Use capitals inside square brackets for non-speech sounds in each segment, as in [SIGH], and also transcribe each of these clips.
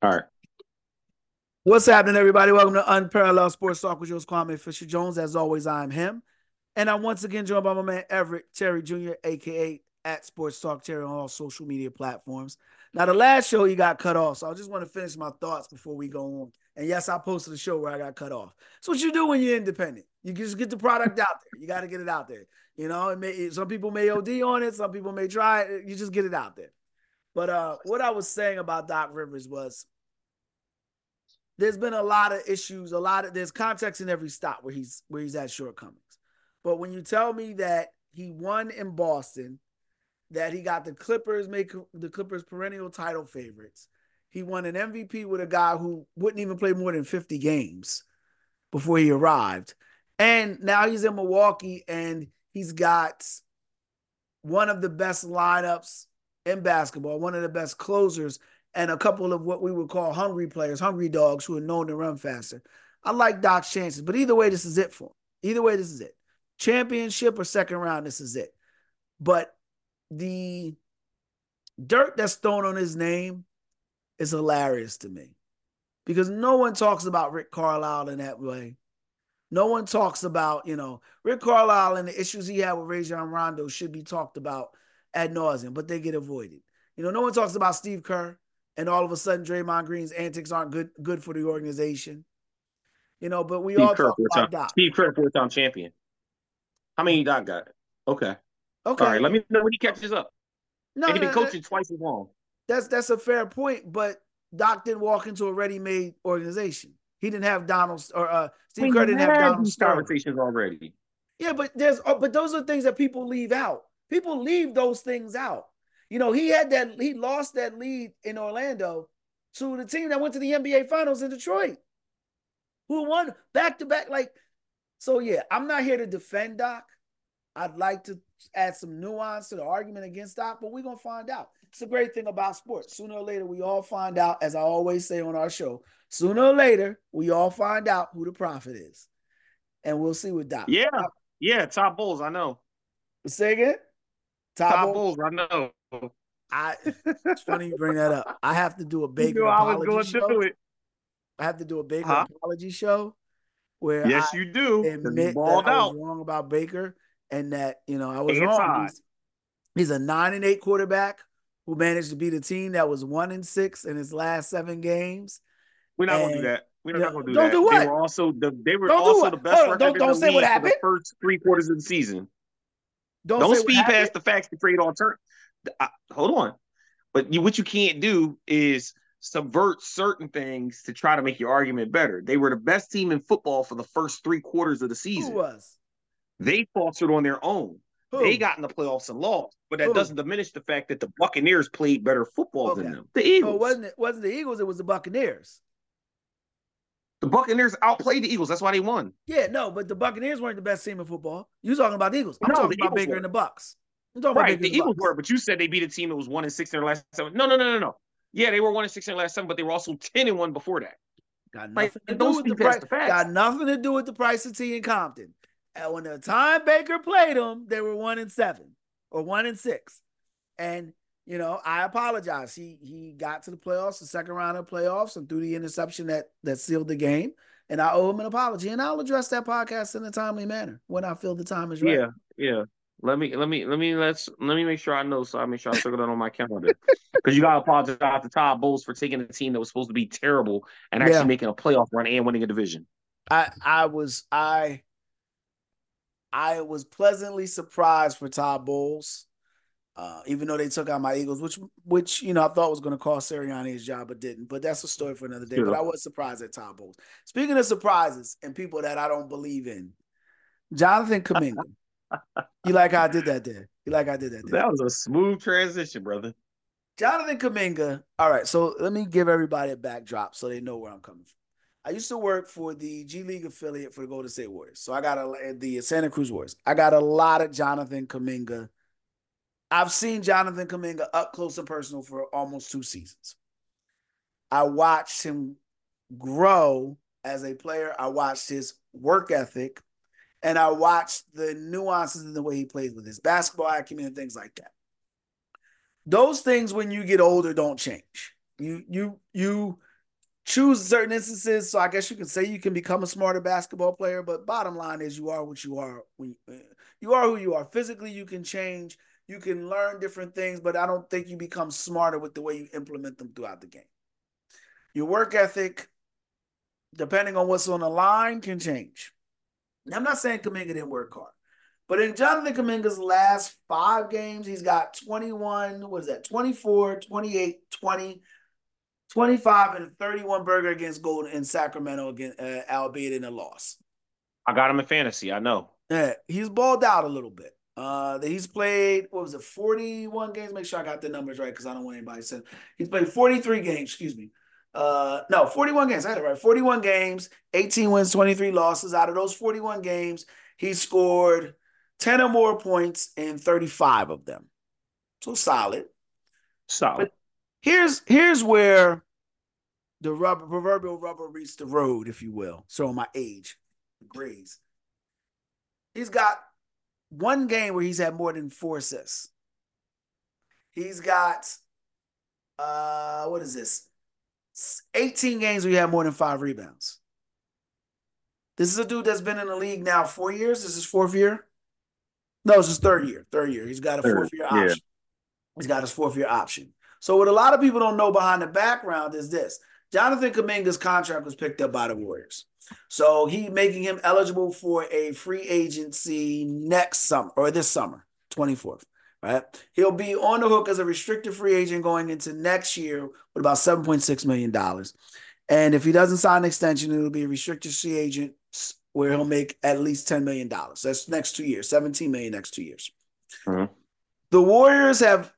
All right. What's happening, everybody? Welcome to Unparalleled Sports Talk with yours, Kwame Fisher Jones. As always, I'm him. And I'm once again joined by my man Everett Terry Jr., aka at Sports Talk Terry on all social media platforms. Now, the last show you got cut off, so I just want to finish my thoughts before we go on. And yes, I posted a show where I got cut off. That's what you do when you're independent. You just get the product out there. You got to get it out there. You know, may, some people may OD on it, some people may try it. You just get it out there. But uh, what I was saying about Doc Rivers was there's been a lot of issues, a lot of there's context in every stop where he's where he's at shortcomings. But when you tell me that he won in Boston, that he got the Clippers make the Clippers perennial title favorites, he won an MVP with a guy who wouldn't even play more than 50 games before he arrived. And now he's in Milwaukee and he's got one of the best lineups in basketball, one of the best closers and a couple of what we would call hungry players, hungry dogs who are known to run faster. I like Doc's chances, but either way, this is it for him. Either way, this is it. Championship or second round, this is it. But the dirt that's thrown on his name is hilarious to me because no one talks about Rick Carlisle in that way. No one talks about, you know, Rick Carlisle and the issues he had with Rajon Rondo should be talked about ad nauseum, but they get avoided. You know, no one talks about Steve Kerr and all of a sudden Draymond Green's antics aren't good good for the organization. You know, but we Steve all Kerr, talk about Doc. Steve Kerr, four time champion. How many Doc got? Okay. Okay. All right. Let me know when he catches up. No, and he been no, coaching that, twice as long. That's that's a fair point, but Doc didn't walk into a ready-made organization. He didn't have Donald or uh, Steve Kerr didn't have Donald these conversations already. Yeah, but there's uh, but those are things that people leave out. People leave those things out. You know, he had that, he lost that lead in Orlando to the team that went to the NBA Finals in Detroit, who won back to back. Like, so yeah, I'm not here to defend Doc. I'd like to add some nuance to the argument against Doc, but we're gonna find out. It's a great thing about sports. Sooner or later, we all find out, as I always say on our show, sooner or later, we all find out who the prophet is. And we'll see with Doc. Yeah. Yeah, Todd Bowles, I know. Say again? Top, Todd Bowles, I know. I it's funny you bring that up. I have to do a [LAUGHS] Baker apology show. I have to do a Baker huh? apology show where yes, I you do. Admit that out. I was wrong about Baker and that you know I was wrong. He's, he's, a nine and eight quarterback who managed to beat a team that was one and six in his last seven games. We're not and, gonna do that. We're not gonna do don't that. Do what? They were also the they were don't also the best record don't, don't say what happened. the first three quarters of the season. Don't, don't speed past the facts to trade alternate. I, hold on, but you, what you can't do is subvert certain things to try to make your argument better. They were the best team in football for the first three quarters of the season. Who was? They faltered on their own. Who? They got in the playoffs and lost, but that Who? doesn't diminish the fact that the Buccaneers played better football okay. than them. The Eagles. So it wasn't it wasn't the Eagles, it was the Buccaneers. The Buccaneers outplayed the Eagles. That's why they won. Yeah, no, but the Buccaneers weren't the best team in football. You talking about the Eagles? I'm no, talking about Baker were. and the Bucks. I'm talking right, about the, the Eagles were, but you said they beat a team that was one and six in their last seven. No, no, no, no, no. Yeah, they were one and six in their last seven, but they were also ten and one before that. Got nothing like, to do with the price. Got nothing to do with the price of tea in Compton. And when the time Baker played them, they were one and seven or one and six. And you know, I apologize. He he got to the playoffs, the second round of playoffs, and threw the interception that that sealed the game. And I owe him an apology, and I'll address that podcast in a timely manner when I feel the time is right. Yeah, yeah. Let me let me let me let's let me make sure I know so I make sure I circle that on my calendar. [LAUGHS] Because you gotta apologize to Todd Bowles for taking a team that was supposed to be terrible and actually yeah. making a playoff run and winning a division. I I was I I was pleasantly surprised for Todd Bowles. Uh, even though they took out my Eagles, which which you know I thought was going to cost Sirianni his job, but didn't. But that's a story for another day. But I was surprised at Todd Bowles. Speaking of surprises and people that I don't believe in, Jonathan Kuminga. [LAUGHS] you like how I did that there? You like how I did that there? That was a smooth transition, brother. Jonathan Kuminga. All right, so let me give everybody a backdrop so they know where I'm coming from. I used to work for the G League affiliate for the Golden State Warriors, so I got a the Santa Cruz Warriors. I got a lot of Jonathan Kuminga I've seen Jonathan Kuminga up close and personal for almost two seasons. I watched him grow as a player. I watched his work ethic, and I watched the nuances in the way he plays with his basketball acumen and things like that. Those things, when you get older, don't change. You you you choose certain instances. So I guess you can say you can become a smarter basketball player, but bottom line is you are what you are. You, uh, you are who you are. Physically, you can change. You can learn different things, but I don't think you become smarter with the way you implement them throughout the game. Your work ethic, depending on what's on the line, can change. Now, I'm not saying Kuminga didn't work hard, but in Jonathan Kuminga's last five games, he's got 21, what is that, 24, 28, 20, 25 and 31 burger against Golden in Sacramento, again, uh, albeit in a loss. I got him in fantasy. I know. Yeah, he's balled out a little bit. Uh, he's played what was it, 41 games? Make sure I got the numbers right because I don't want anybody to say he's played 43 games. Excuse me. Uh, no, 41 games. I had it right. 41 games, 18 wins, 23 losses. Out of those 41 games, he scored 10 or more points in 35 of them. So solid. Solid. But Here's here's where the rubber proverbial rubber meets the road, if you will. So my age, grades. He's got one game where he's had more than four assists. He's got uh what is this? 18 games where he had more than five rebounds. This is a dude that's been in the league now four years. This is fourth year. No, it's his third year. Third year. He's got a fourth year option. Yeah. He's got his fourth year option. So what a lot of people don't know behind the background is this. Jonathan Kuminga's contract was picked up by the Warriors. So he making him eligible for a free agency next summer or this summer, 24th. Right. He'll be on the hook as a restricted free agent going into next year with about $7.6 million. And if he doesn't sign an extension, it'll be a restricted free agent where he'll make at least $10 million. That's next two years, 17 million next two years. Mm-hmm. The Warriors have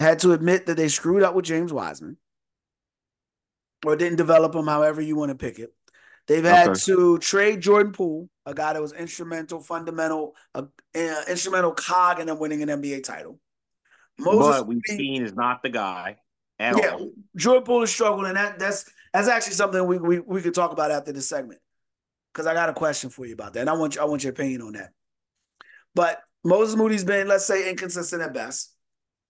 had to admit that they screwed up with James Wiseman or didn't develop him however you want to pick it. They've had okay. to trade Jordan Poole, a guy that was instrumental, fundamental, uh, uh, instrumental cog in them winning an NBA title. Moses but we've seen is not the guy at yeah, all. Jordan Poole is struggling, and that, that's that's actually something we we, we could talk about after this segment because I got a question for you about that, and I want you, I want your opinion on that. But Moses Moody's been, let's say, inconsistent at best.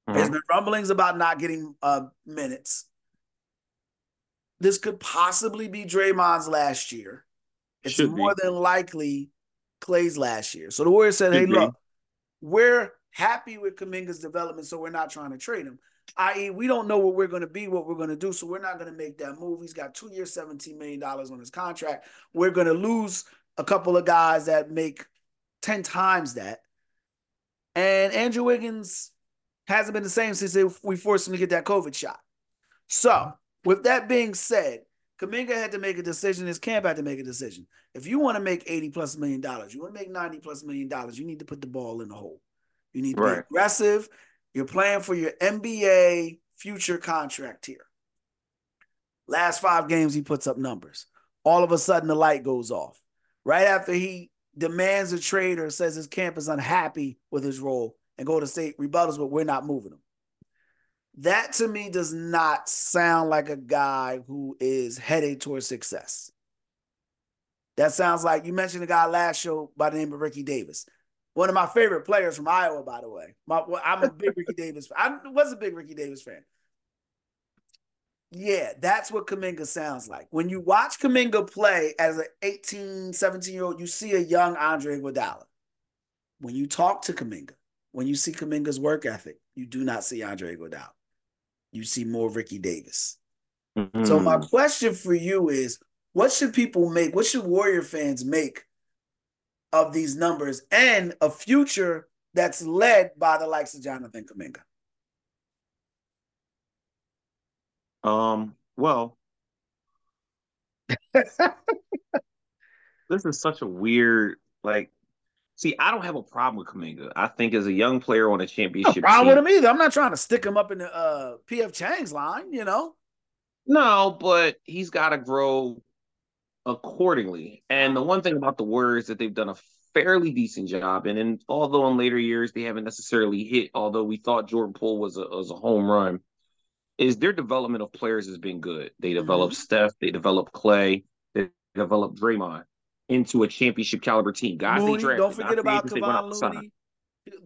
Mm-hmm. There's been rumblings about not getting uh, minutes. This could possibly be Draymond's last year. It's Should more be. than likely Clay's last year. So the Warriors said, Should "Hey, be. look, we're happy with Kuminga's development, so we're not trying to trade him. I.e., we don't know what we're going to be, what we're going to do, so we're not going to make that move. He's got two years, seventeen million dollars on his contract. We're going to lose a couple of guys that make ten times that, and Andrew Wiggins hasn't been the same since we forced him to get that COVID shot. So, mm-hmm. With that being said, Kuminga had to make a decision. His camp had to make a decision. If you want to make 80 plus million dollars, you want to make 90 plus million dollars, you need to put the ball in the hole. You need to right. be aggressive. You're playing for your NBA future contract here. Last five games, he puts up numbers. All of a sudden, the light goes off. Right after he demands a trade or says his camp is unhappy with his role, and go to state rebuttals, but we're not moving them. That to me does not sound like a guy who is headed towards success. That sounds like you mentioned a guy last show by the name of Ricky Davis. One of my favorite players from Iowa, by the way. My, I'm a big Ricky Davis. I was a big Ricky Davis fan. Yeah, that's what Kuminga sounds like. When you watch Kuminga play as an 18, 17 year old, you see a young Andre Iguodala. When you talk to Kuminga, when you see Kuminga's work ethic, you do not see Andre Iguodala. You see more Ricky Davis. Mm-hmm. So my question for you is, what should people make? What should Warrior fans make of these numbers and a future that's led by the likes of Jonathan Kuminga? Um. Well, [LAUGHS] this is such a weird like See, I don't have a problem with Kuminga. I think as a young player on a championship, no problem team, with him either. I'm not trying to stick him up in the uh, PF Chang's line, you know. No, but he's got to grow accordingly. And the one thing about the Warriors that they've done a fairly decent job, and in, although in later years they haven't necessarily hit, although we thought Jordan Poole was a was a home run, is their development of players has been good. They developed mm-hmm. Steph, they developed Clay, they developed Draymond into a championship caliber team. Guys, Looney, they drafted. Don't forget about Kevon Looney.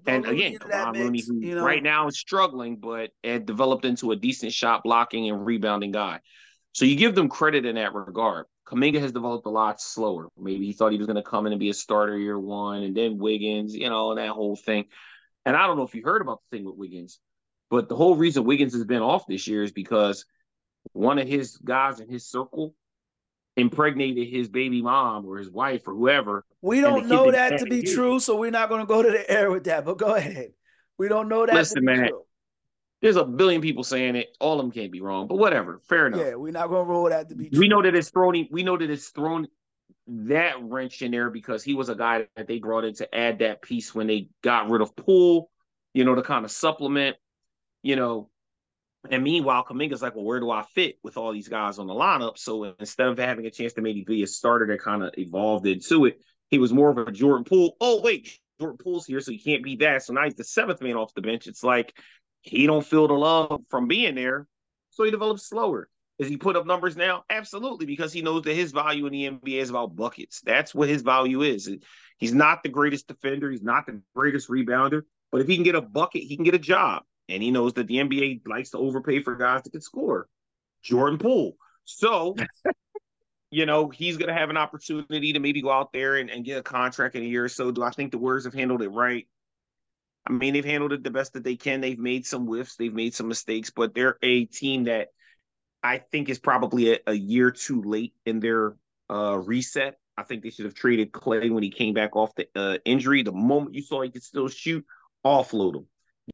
And again, Kevon Looney, who you know? right now is struggling, but had developed into a decent shot blocking and rebounding guy. So you give them credit in that regard. Kuminga has developed a lot slower. Maybe he thought he was going to come in and be a starter year one, and then Wiggins, you know, and that whole thing. And I don't know if you heard about the thing with Wiggins, but the whole reason Wiggins has been off this year is because one of his guys in his circle impregnated his baby mom or his wife or whoever. We don't know that to be true, so we're not going to go to the [LAUGHS] air with that. But go ahead. We don't know that. Listen, man. True. There's a billion people saying it. All of them can't be wrong, but whatever. Fair enough. Yeah, we're not going to roll that to be true. We know that it's thrown. We know that it's thrown that wrench in there because he was a guy that they brought in to add that piece when they got rid of Poole. you know, to kind of supplement, you know. And meanwhile, Kuminga's like, well, where do I fit with all these guys on the lineup? So instead of having a chance to maybe be a starter that kind of evolved into it, he was more of a Jordan Poole. Oh, wait, Jordan Poole's here, so he can't be that. So now he's the seventh man off the bench. It's like he don't feel the love from being there, so he develops slower. Does he put up numbers now? Absolutely, because he knows that his value in the NBA is about buckets. That's what his value is. He's not the greatest defender. He's not the greatest rebounder. But if he can get a bucket, he can get a job. And he knows that the NBA likes to overpay for guys that can score. Jordan Poole. So, [LAUGHS] you know, he's going to have an opportunity to maybe go out there and, and get a contract in a year or so. Do I think the Warriors have handled it right? I mean, they've handled it the best that they can. They've made some whiffs, they've made some mistakes, but they're a team that I think is probably a, a year too late in their uh, reset. I think they should have traded Clay when he came back off the uh, injury. The moment you saw he could still shoot, offload him.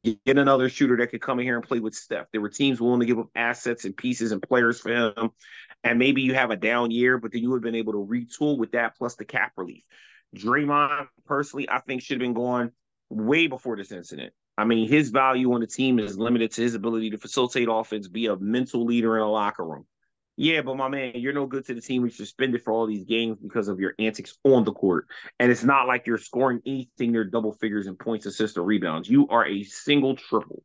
Get another shooter that could come in here and play with Steph. There were teams willing to give up assets and pieces and players for him. And maybe you have a down year, but then you would have been able to retool with that plus the cap relief. Draymond, personally, I think should have been gone way before this incident. I mean, his value on the team is limited to his ability to facilitate offense, be a mental leader in a locker room. Yeah, but my man, you're no good to the team. We suspended for all these games because of your antics on the court. And it's not like you're scoring anything near double figures in points, assists, or rebounds. You are a single triple.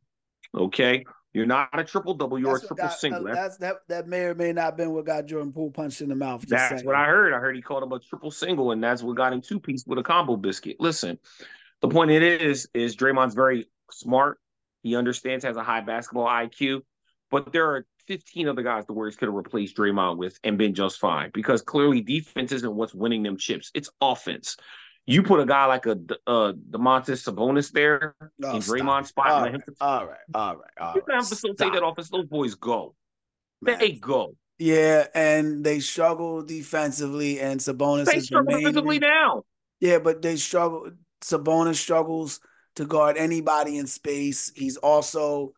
Okay. You're not a triple double. You're that's a triple got, single. That's, that that may or may not have been what got Jordan Poole punched in the mouth. That's saying. what I heard. I heard he called him a triple single, and that's what got him two piece with a combo biscuit. Listen, the point it is is Draymond's very smart. He understands, has a high basketball IQ, but there are 15 other guys the Warriors could have replaced Draymond with and been just fine because clearly defense isn't what's winning them chips. It's offense. You put a guy like a uh, Domantas Sabonis there oh, in Draymond's spot. All right, all right, all right, all right. You can facilitate that offense. Those boys go. Man. They go. Yeah, and they struggle defensively, and Sabonis they struggle defensively now. Yeah, but they struggle. Sabonis struggles to guard anybody in space. He's also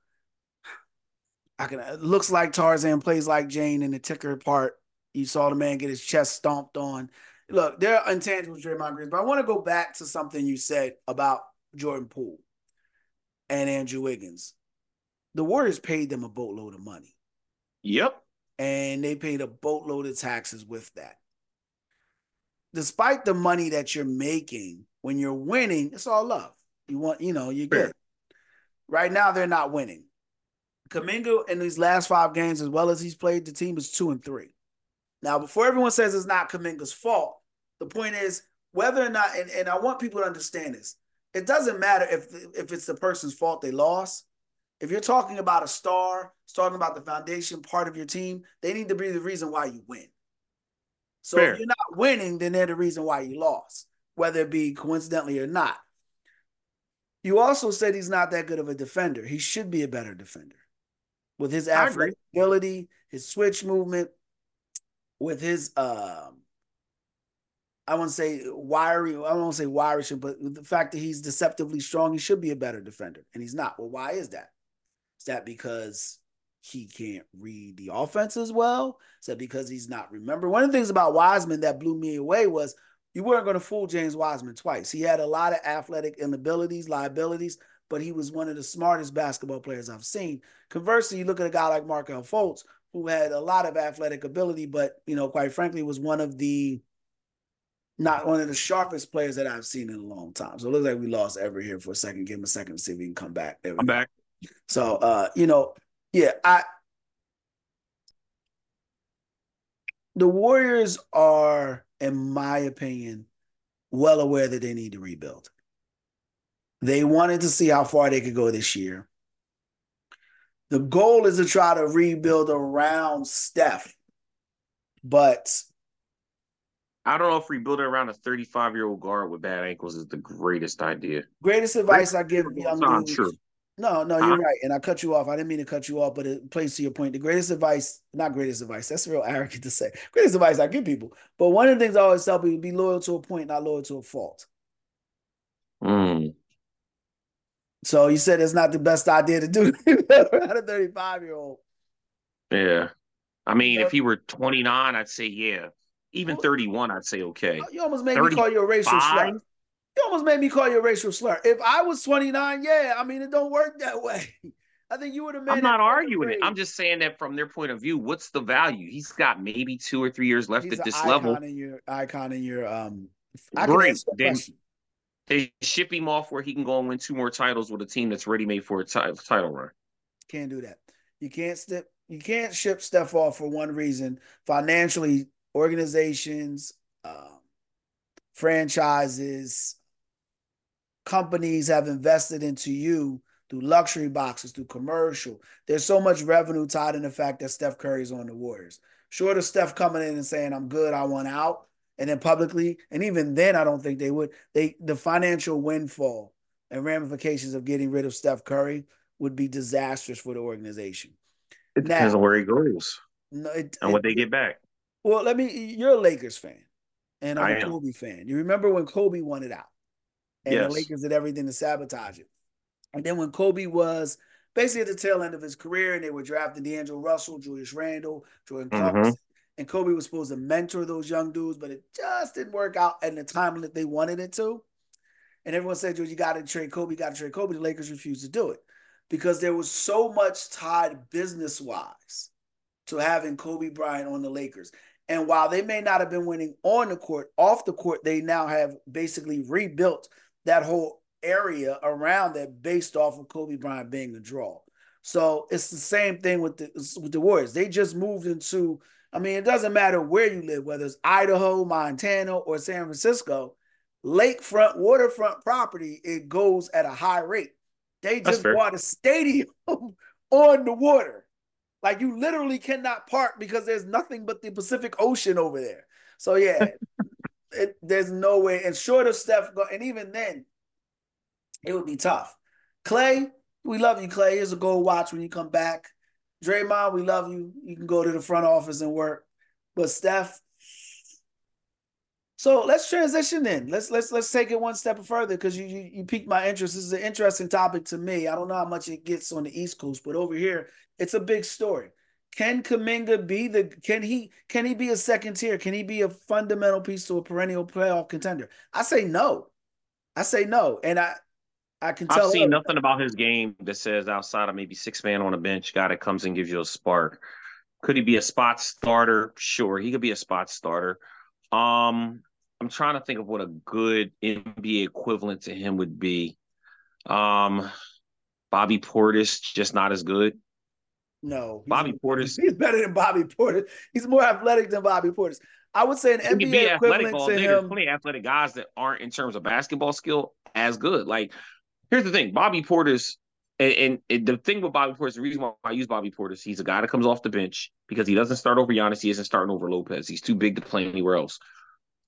I can looks like Tarzan, plays like Jane in the ticker part. You saw the man get his chest stomped on. Look, there are intangibles, Draymond Green, but I want to go back to something you said about Jordan Poole and Andrew Wiggins. The Warriors paid them a boatload of money. Yep. And they paid a boatload of taxes with that. Despite the money that you're making, when you're winning, it's all love. You want, you know, you're good. Right now, they're not winning. Kuminga in these last five games, as well as he's played, the team is two and three. Now, before everyone says it's not Kuminga's fault, the point is whether or not, and, and I want people to understand this. It doesn't matter if if it's the person's fault they lost. If you're talking about a star, it's talking about the foundation part of your team, they need to be the reason why you win. So Fair. if you're not winning, then they're the reason why you lost, whether it be coincidentally or not. You also said he's not that good of a defender. He should be a better defender with his athletic ability, his switch movement, with his um I want to say wiry, I to say wirish, but the fact that he's deceptively strong, he should be a better defender. And he's not. Well, why is that? Is that because he can't read the offense as well? Is that because he's not remember? One of the things about Wiseman that blew me away was you weren't going to fool James Wiseman twice. He had a lot of athletic inabilities, liabilities, but he was one of the smartest basketball players I've seen. Conversely, you look at a guy like Markelle Fultz, who had a lot of athletic ability, but you know, quite frankly, was one of the not one of the sharpest players that I've seen in a long time. So it looks like we lost Everett here for a second. Give him a second to see if we can come back. There I'm go. back. So uh, you know, yeah, I the Warriors are, in my opinion, well aware that they need to rebuild. They wanted to see how far they could go this year. The goal is to try to rebuild around Steph But I don't know if rebuilding around a 35 year old guard with bad ankles is the greatest idea. Greatest advice I give young dudes. Not true. No, no, you're right. And I cut you off. I didn't mean to cut you off, but it plays to your point. The greatest advice, not greatest advice, that's real [LAUGHS] arrogant to say. Greatest advice I give people. But one of the things I always tell people be loyal to a point, not loyal to a fault. Mm. So you said it's not the best idea to do at [LAUGHS] a 35 year old. Yeah. I mean, you know, if he were 29, I'd say yeah. Even 31, I'd say okay. You almost made 35? me call you a racial slur. You almost made me call you a racial slur. If I was 29, yeah, I mean, it don't work that [LAUGHS] way. I think you would have made I'm not arguing it. I'm just saying that from their point of view, what's the value? He's got maybe two or three years left He's at this level. In your icon in your um I Great. Then they ship him off where he can go and win two more titles with a team that's ready made for a t- title run. Can't do that. You can't step you can't ship Steph off for one reason. Financially, organizations, um, franchises, companies have invested into you through luxury boxes, through commercial. There's so much revenue tied in the fact that Steph Curry's on the Warriors. Short of Steph coming in and saying, I'm good, I want out, and then publicly, and even then, I don't think they would. They the financial windfall and ramifications of getting rid of Steph Curry would be disastrous for the organization. It depends on where he goes no, it, and what they get back. Well, let me. You're a Lakers fan, and I'm I a am. Kobe fan. You remember when Kobe won it out, and yes. the Lakers did everything to sabotage it. And then when Kobe was basically at the tail end of his career, and they were drafting D'Angelo Russell, Julius Randle, Jordan mm-hmm. And Kobe was supposed to mentor those young dudes, but it just didn't work out in the time that they wanted it to. And everyone said, "You got to trade Kobe, you got to trade Kobe." The Lakers refused to do it because there was so much tied business wise to having Kobe Bryant on the Lakers. And while they may not have been winning on the court, off the court, they now have basically rebuilt that whole area around that based off of Kobe Bryant being a draw. So it's the same thing with the with the Warriors. They just moved into. I mean, it doesn't matter where you live, whether it's Idaho, Montana, or San Francisco. Lakefront, waterfront property, it goes at a high rate. They just bought a stadium [LAUGHS] on the water. Like you literally cannot park because there's nothing but the Pacific Ocean over there. So yeah, [LAUGHS] it, there's no way. And short of Steph, and even then, it would be tough. Clay, we love you, Clay. Here's a gold watch when you come back. Draymond, we love you. You can go to the front office and work. But Steph, so let's transition then. Let's let's let's take it one step further because you, you you piqued my interest. This is an interesting topic to me. I don't know how much it gets on the East Coast, but over here it's a big story. Can Kuminga be the can he can he be a second tier? Can he be a fundamental piece to a perennial playoff contender? I say no. I say no. And I I can tell I've seen nothing about his game that says outside of maybe six man on a bench, guy that comes and gives you a spark. Could he be a spot starter? Sure, he could be a spot starter. Um, I'm trying to think of what a good NBA equivalent to him would be. Um, Bobby Portis, just not as good. No, Bobby Portis. [LAUGHS] He's better than Bobby Portis. He's more athletic than Bobby Portis. I would say an he NBA equivalent to him. There's plenty of athletic guys that aren't in terms of basketball skill as good. Like, here's the thing: Bobby Portis, and, and, and, the thing with Bobby Portis, the reason why I use Bobby Portis, he's a guy that comes off the bench because he doesn't start over Giannis. He isn't starting over Lopez. He's too big to play anywhere else.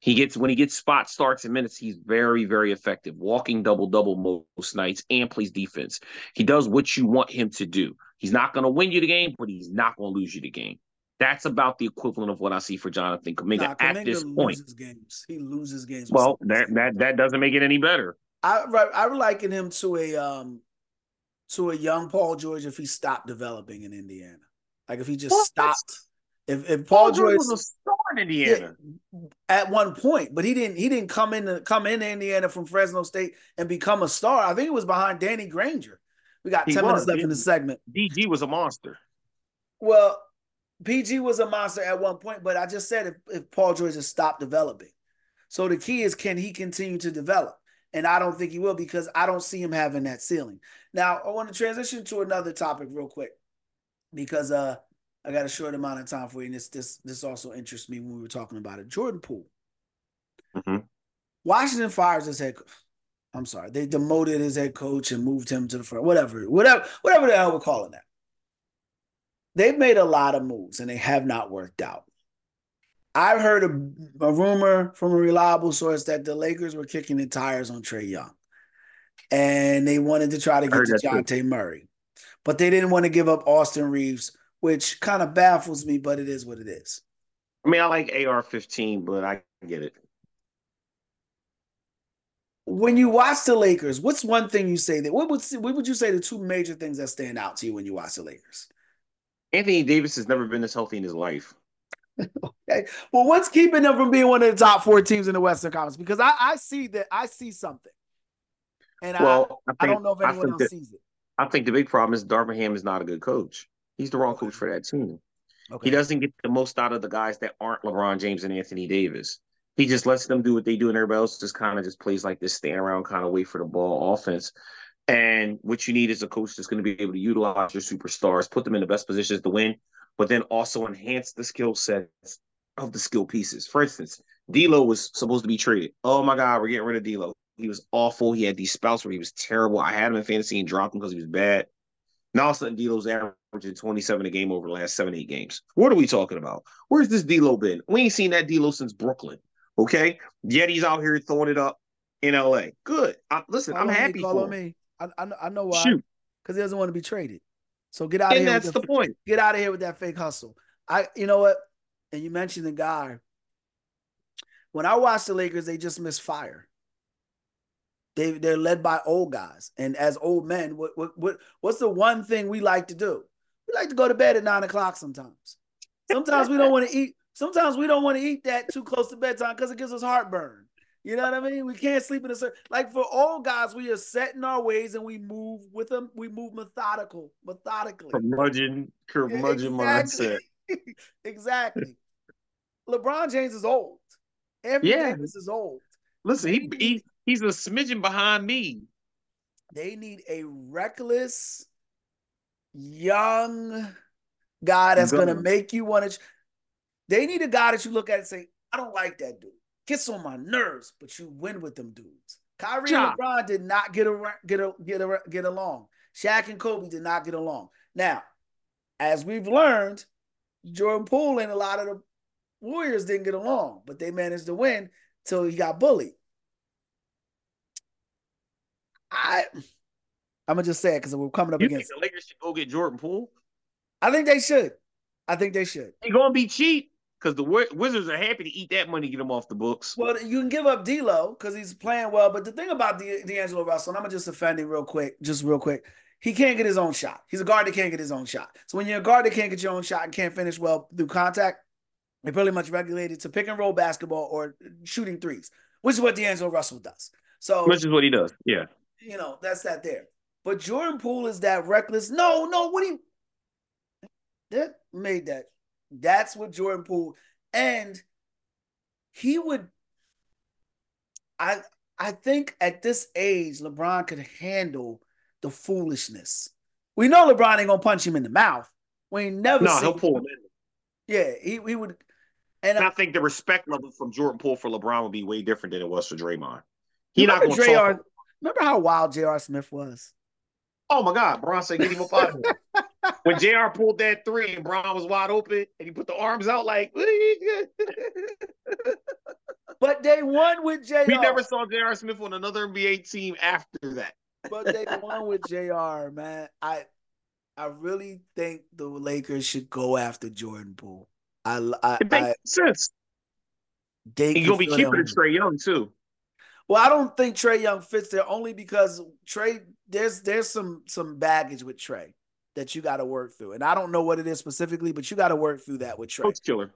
He gets when he gets spot starts and minutes, he's very, very effective, walking double double most nights and plays defense. He does what you want him to do. He's not going to win you the game, but he's not going to lose you the game. That's about the equivalent of what I see for Jonathan Kuminga nah, at this point. Games. He loses games. Well, that, that that doesn't make it any better. I I liken him to a um to a young Paul George if he stopped developing in Indiana. Like if he just stopped if, if Paul, Paul George was a star in Indiana at one point, but he didn't he didn't come in come into Indiana from Fresno State and become a star. I think it was behind Danny Granger. We got he 10 was. minutes left in the segment. DG was a monster. Well, PG was a monster at one point, but I just said if, if Paul George has stopped developing. So the key is can he continue to develop? And I don't think he will because I don't see him having that ceiling. Now, I want to transition to another topic real quick because uh I got a short amount of time for you, and this this this also interests me when we were talking about it. Jordan Poole. Mm-hmm. Washington fires his head. I'm sorry, they demoted his head coach and moved him to the front. Whatever, whatever, whatever the hell we're calling that. They've made a lot of moves and they have not worked out. I've heard a, a, rumor from a reliable source that the Lakers were kicking the tires on Trae Young, and they wanted to try to get to Dejounte Murray, but they didn't want to give up Austin Reaves, which kind of baffles me. But it is what it is. I mean, I like AR-15, but I get it. When you watch the Lakers, what's one thing you say that what would what would you say the two major things that stand out to you when you watch the Lakers? Anthony Davis has never been this healthy in his life. [LAUGHS] okay. Well, what's keeping them from being one of the top four teams in the Western Conference? Because I, I see that I see something. And well, I, I, think, I don't know if anyone else that, sees it. I think the big problem is Darvin Ham is not a good coach. He's the wrong coach for that team. Okay. He doesn't get the most out of the guys that aren't LeBron James and Anthony Davis. He just lets them do what they do, and everybody else just kind of just plays like this, stand around, kind of wait for the ball offense. And what you need is a coach that's going to be able to utilize your superstars, put them in the best positions to win, but then also enhance the skill sets of the skill pieces. For instance, D'Lo was supposed to be traded. Oh my God, we're getting rid of D'Lo. He was awful. He had these spouts where he was terrible. I had him in fantasy and dropped him because he was bad. Now all of a sudden, D'Lo's averaging 27 a game over the last seven, eight games. What are we talking about? Where's this D'Lo been? We ain't seen that D'Lo since Brooklyn. Okay, yet he's out here throwing it up in LA. Good. I, listen, call I'm happy me, for me. I, I, know why. Shoot, because he doesn't want to be traded. So get out and of here. That's the, the point. Get out of here with that fake hustle. I, you know what? And you mentioned the guy. When I watch the Lakers, they just miss fire. They they're led by old guys, and as old men, what what what what's the one thing we like to do? We like to go to bed at nine o'clock sometimes. Sometimes we don't want to eat. Sometimes we don't want to eat that too close to bedtime because it gives us heartburn. You know what I mean? We can't sleep in a certain like for old guys, we are set in our ways and we move with them. We move methodical, methodically. Curmudgeon, curmudgeon exactly. mindset. [LAUGHS] exactly. LeBron James is old. Anthony yeah. Davis is old. Listen, he, he He's a smidgen behind me. They need a reckless, young guy that's going to make you want to. They need a guy that you look at and say, I don't like that dude. Gets on my nerves, but you win with them dudes. Kyrie ja. and LeBron did not get a, get a, get a, get along. Shaq and Kobe did not get along. Now, as we've learned, Jordan Poole and a lot of the Warriors didn't get along, but they managed to win till he got bullied. I I'm gonna just say it because we're coming up you against. the Lakers should go get Jordan Poole. I think they should. I think they should. Ain't gonna be cheap because the Wizards are happy to eat that money, get him off the books. Well, you can give up D'Lo because he's playing well, but the thing about D- D'Angelo Russell, and I'm gonna just offend him real quick, just real quick. He can't get his own shot. He's a guard that can't get his own shot. So when you're a guard that can't get your own shot and can't finish well through contact, you're pretty much regulated to pick and roll basketball or shooting threes, which is what D'Angelo Russell does. So which is what he does. Yeah you know, that's that there. But Jordan Poole is that reckless. No, no, what do you that made that? That's what Jordan Poole and he would I I think at this age LeBron could handle the foolishness. We know LeBron ain't gonna punch him in the mouth. We never No, he'll pull him in. Yeah, he, he would and, and I, I, think the respect level from Jordan Poole for LeBron would be way different than it was for Draymond. He not to talk. Remember how wild J.R. Smith was? Oh my God, Bron said get him of here. [LAUGHS] when J.R. pulled that three and Bron was wide open and he put the arms out like [LAUGHS] But they won with J.R. We never saw J.R. Smith on another NBA team after that. but they won with J.R. Man, I I really think the Lakers should go after Jordan Poole. I, I it makes I, sense. They He's gonna be cheaper than Trae Young too. Well, I don't think Trae Young fits there only because Trae there's there's some some baggage with Trae that you got to work through, and I don't know what it is specifically, but you got to work through that with Trae. Coach killer.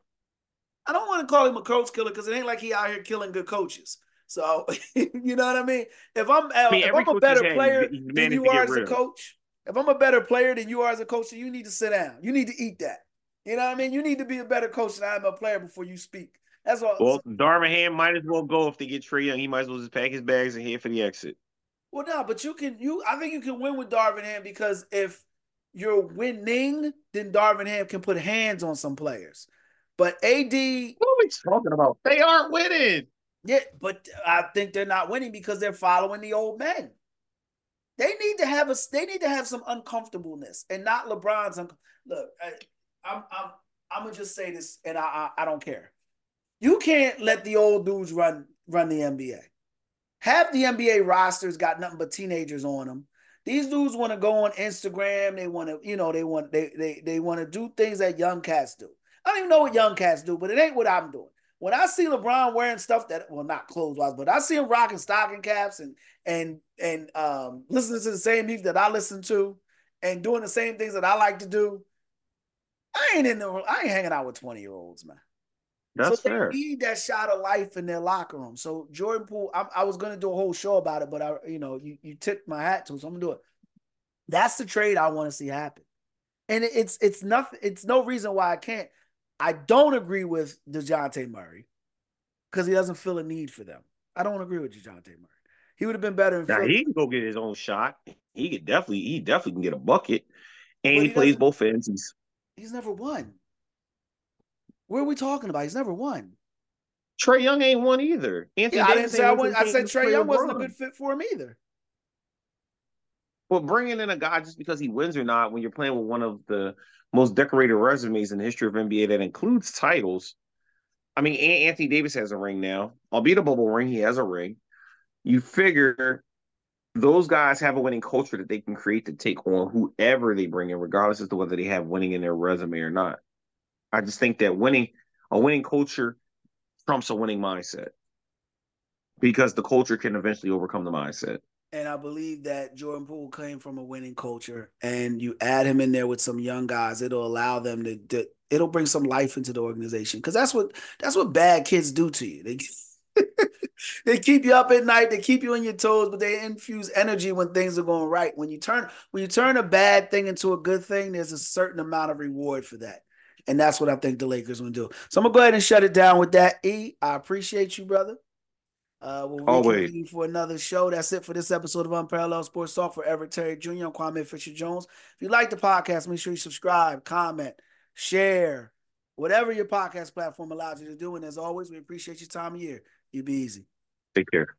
I don't want to call him a coach killer because it ain't like he out here killing good coaches. So [LAUGHS] you know what I mean. If I'm I mean, if I'm a better player than you are as a coach, if I'm a better player than you are as a coach, you need to sit down. You need to eat that. You know what I mean? You need to be a better coach than I am a player before you speak. That's all. Well, Darvin Ham might as well go if they get Trae Young. He might as well just pack his bags and head for the exit. Well, no, but you can. You, I think you can win with Darvin Ham because if you're winning, then Darvin Ham can put hands on some players. But AD, what are we talking about? They aren't winning. Yeah, but I think they're not winning because they're following the old men. They need to have a. They need to have some uncomfortableness and not LeBron's. Un- Look, I, I'm. I'm. I'm gonna just say this, and I, I. I don't care. You can't let the old dudes run run the NBA. Half the NBA rosters got nothing but teenagers on them. These dudes want to go on Instagram. They want to, you know, they want they they they want to do things that young cats do. I don't even know what young cats do, but it ain't what I'm doing. When I see LeBron wearing stuff that, well, not clothes wise, but I see him rocking stocking caps and and and um, listening to the same music that I listen to, and doing the same things that I like to do. I ain't in the. I ain't hanging out with twenty year olds, man. That's so fair. They need that shot of life in their locker room. So Jordan Poole, I, I was going to do a whole show about it, but I, you know, you you tipped my hat to, so I'm gonna do it. That's the trade I want to see happen, and it's it's nothing. It's no reason why I can't. I don't agree with Dejounte Murray because he doesn't feel a need for them. I don't agree with Dejounte Murray. He would have been better. In now Philly. he can go get his own shot. He could definitely, he definitely can get a bucket, and he, he plays both ends. He's never won. What are we talking about? He's never won. Trae Young ain't won either. Anthony yeah, I didn't say I, went, I said Trae Young wasn't a good fit for him either. Well, bringing in a guy just because he wins or not, when you're playing with one of the most decorated resumes in the history of NBA that includes titles. I mean, Anthony Davis has a ring now, albeit a bubble ring. He has a ring. You figure those guys have a winning culture that they can create to take on whoever they bring in, regardless as to whether they have winning in their resume or not. I just think that winning a winning culture trumps a winning mindset because the culture can eventually overcome the mindset. And I believe that Jordan Poole came from a winning culture, and you add him in there with some young guys, it'll allow them to, to it'll bring some life into the organization because that's what that's what bad kids do to you. They [LAUGHS] they keep you up at night, they keep you on your toes, but they infuse energy when things are going right. When you turn when you turn a bad thing into a good thing, there's a certain amount of reward for that. And that's what I think the Lakers will do. So I'm gonna go ahead and shut it down with that. E, I appreciate you, brother. Uh, we'll Always. for another show. That's it for this episode of Unparalleled Sports Talk for Everett Terry Jr. I'm Kwame Fisher Jones. If you like the podcast, make sure you subscribe, comment, share, whatever your podcast platform allows you to do. And as always, we appreciate your time of year. You be easy. Take care.